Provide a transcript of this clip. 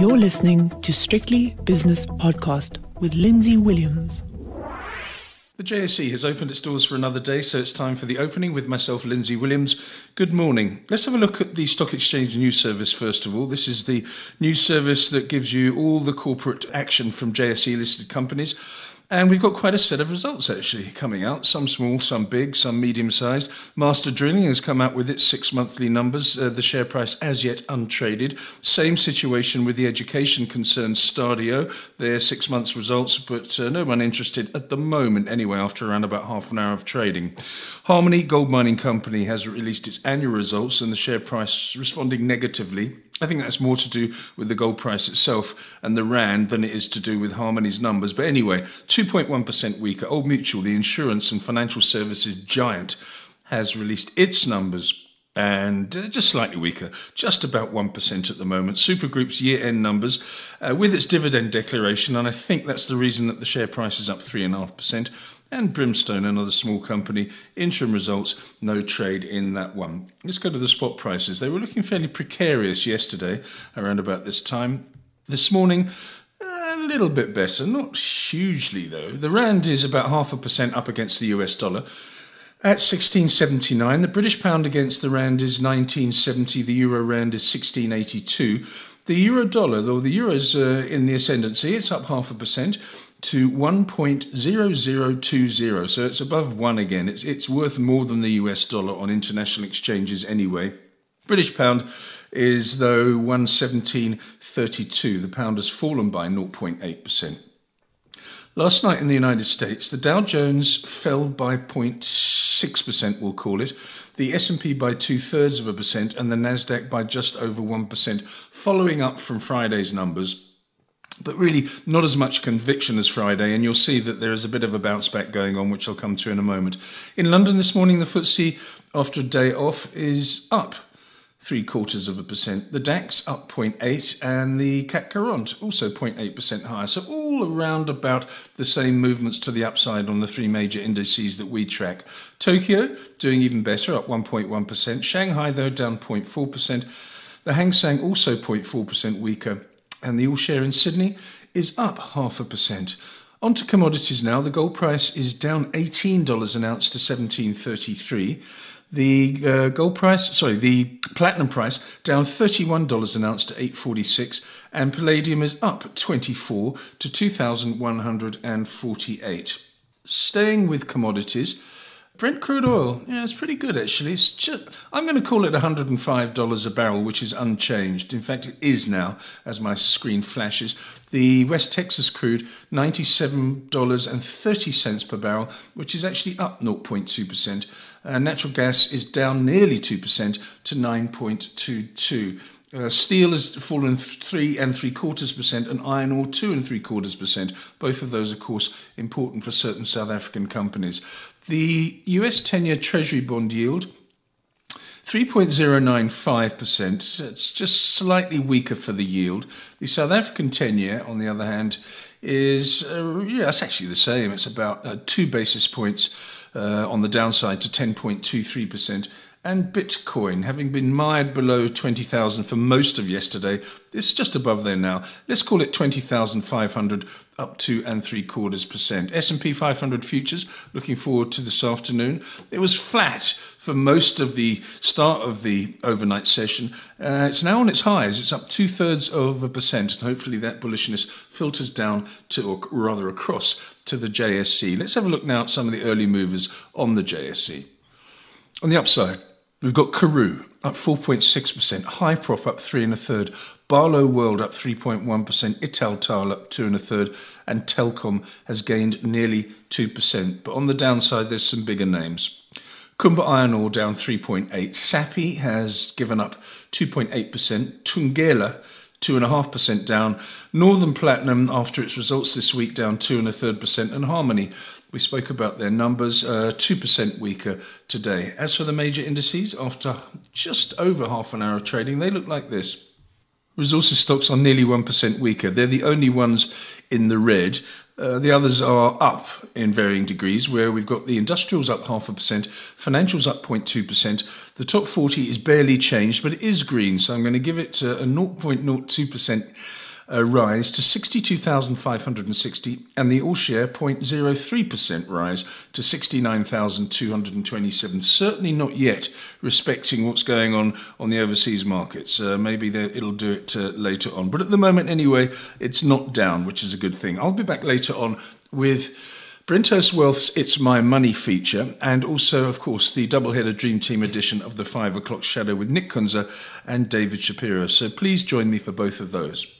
You're listening to Strictly Business Podcast with Lindsay Williams. The JSE has opened its doors for another day, so it's time for the opening with myself, Lindsay Williams. Good morning. Let's have a look at the Stock Exchange News Service first of all. This is the news service that gives you all the corporate action from JSE listed companies. And we've got quite a set of results actually coming out. Some small, some big, some medium sized. Master Drilling has come out with its six monthly numbers. Uh, the share price as yet untraded. Same situation with the education concern Stadio. Their six months results, but uh, no one interested at the moment anyway, after around about half an hour of trading. Harmony Gold Mining Company has released its annual results and the share price responding negatively. I think that's more to do with the gold price itself and the RAND than it is to do with Harmony's numbers. But anyway, 2.1% weaker. Old Mutual, the insurance and financial services giant, has released its numbers and just slightly weaker, just about 1% at the moment. Supergroup's year end numbers uh, with its dividend declaration, and I think that's the reason that the share price is up 3.5% and Brimstone, another small company. Interim results, no trade in that one. Let's go to the spot prices. They were looking fairly precarious yesterday around about this time. This morning, a little bit better, not hugely though. The Rand is about half a percent up against the US dollar. At 1679, the British pound against the rand is 1970, the euro rand is 1682. The euro dollar, though the euro is uh, in the ascendancy, it's up half a percent to 1.0020. So it's above one again. It's, it's worth more than the US dollar on international exchanges anyway. British pound is, though, 117.32. The pound has fallen by 0.8%. Last night in the United States, the Dow Jones fell by 0.6%, we'll call it, the S&P by two-thirds of a percent, and the Nasdaq by just over 1%, following up from Friday's numbers but really not as much conviction as Friday, and you'll see that there is a bit of a bounce back going on, which I'll come to in a moment. In London this morning, the FTSE, after a day off, is up three quarters of a percent. The DAX up 0.8, and the CAC 40 also 0.8% higher. So all around about the same movements to the upside on the three major indices that we track. Tokyo doing even better, up 1.1%. Shanghai though down 0.4%. The Hang Seng also 0.4% weaker and the all share in Sydney is up half a percent. On to commodities now. The gold price is down $18 an ounce to 1733. The uh, gold price, sorry, the platinum price down $31 an ounce to 846 and palladium is up 24 to 2148. Staying with commodities, Brent crude oil, yeah, it's pretty good actually. It's just, I'm going to call it $105 a barrel, which is unchanged. In fact, it is now, as my screen flashes. The West Texas crude, $97.30 per barrel, which is actually up 0.2%. Uh, natural gas is down nearly 2% to 9.22. Uh, steel has fallen three and three quarters percent, and iron ore two and three quarters percent. Both of those, of course, important for certain South African companies. The US 10 year Treasury bond yield, 3.095%. It's just slightly weaker for the yield. The South African 10 year, on the other hand, is, uh, yeah, it's actually the same. It's about uh, two basis points uh, on the downside to 10.23%. And Bitcoin, having been mired below 20,000 for most of yesterday, it's just above there now. Let's call it 20,500 up two and three quarters percent. S&P 500 futures looking forward to this afternoon. It was flat for most of the start of the overnight session. Uh, it's now on its highs. It's up two thirds of a percent, and hopefully that bullishness filters down to, or rather across to the JSE. Let's have a look now at some of the early movers on the JSE. On the upside, We've got Karoo up 4.6%, Hyprop up three and a third, Barloworld up 3.1%, Italtile up two and a third, and Telkom has gained nearly 2%. But on the downside, there's some bigger names. Kumba Iron Ore down 3.8%, Sappi has given up 2.8%. Thungela 2.5% down. Northam Platinum, after its results this week, down 2.3%. And Harmony we spoke about their numbers, uh, 2% weaker today. As for the major indices, after just over half an hour of trading, they look like this. Resources stocks are nearly 1% weaker. They're the only ones in the red. Uh, the others are up in varying degrees, where we've got the industrials up half a percent, financials up 0.2%. The top 40 is barely changed, but it is green, so I'm going to give it a 0.02% uh, rise to 62,560 and the all share 0.03% rise to 69,227. Certainly not yet respecting what's going on on the overseas markets. Uh, maybe it'll do it uh, later on. But at the moment, anyway, it's not down, which is a good thing. I'll be back later on with. Brenthurst Wealth's It's My Money feature, and also, of course, the double-header Dream Team edition of the 5 o'clock shadow with Nick Kunze and David Shapiro. So please join me for both of those.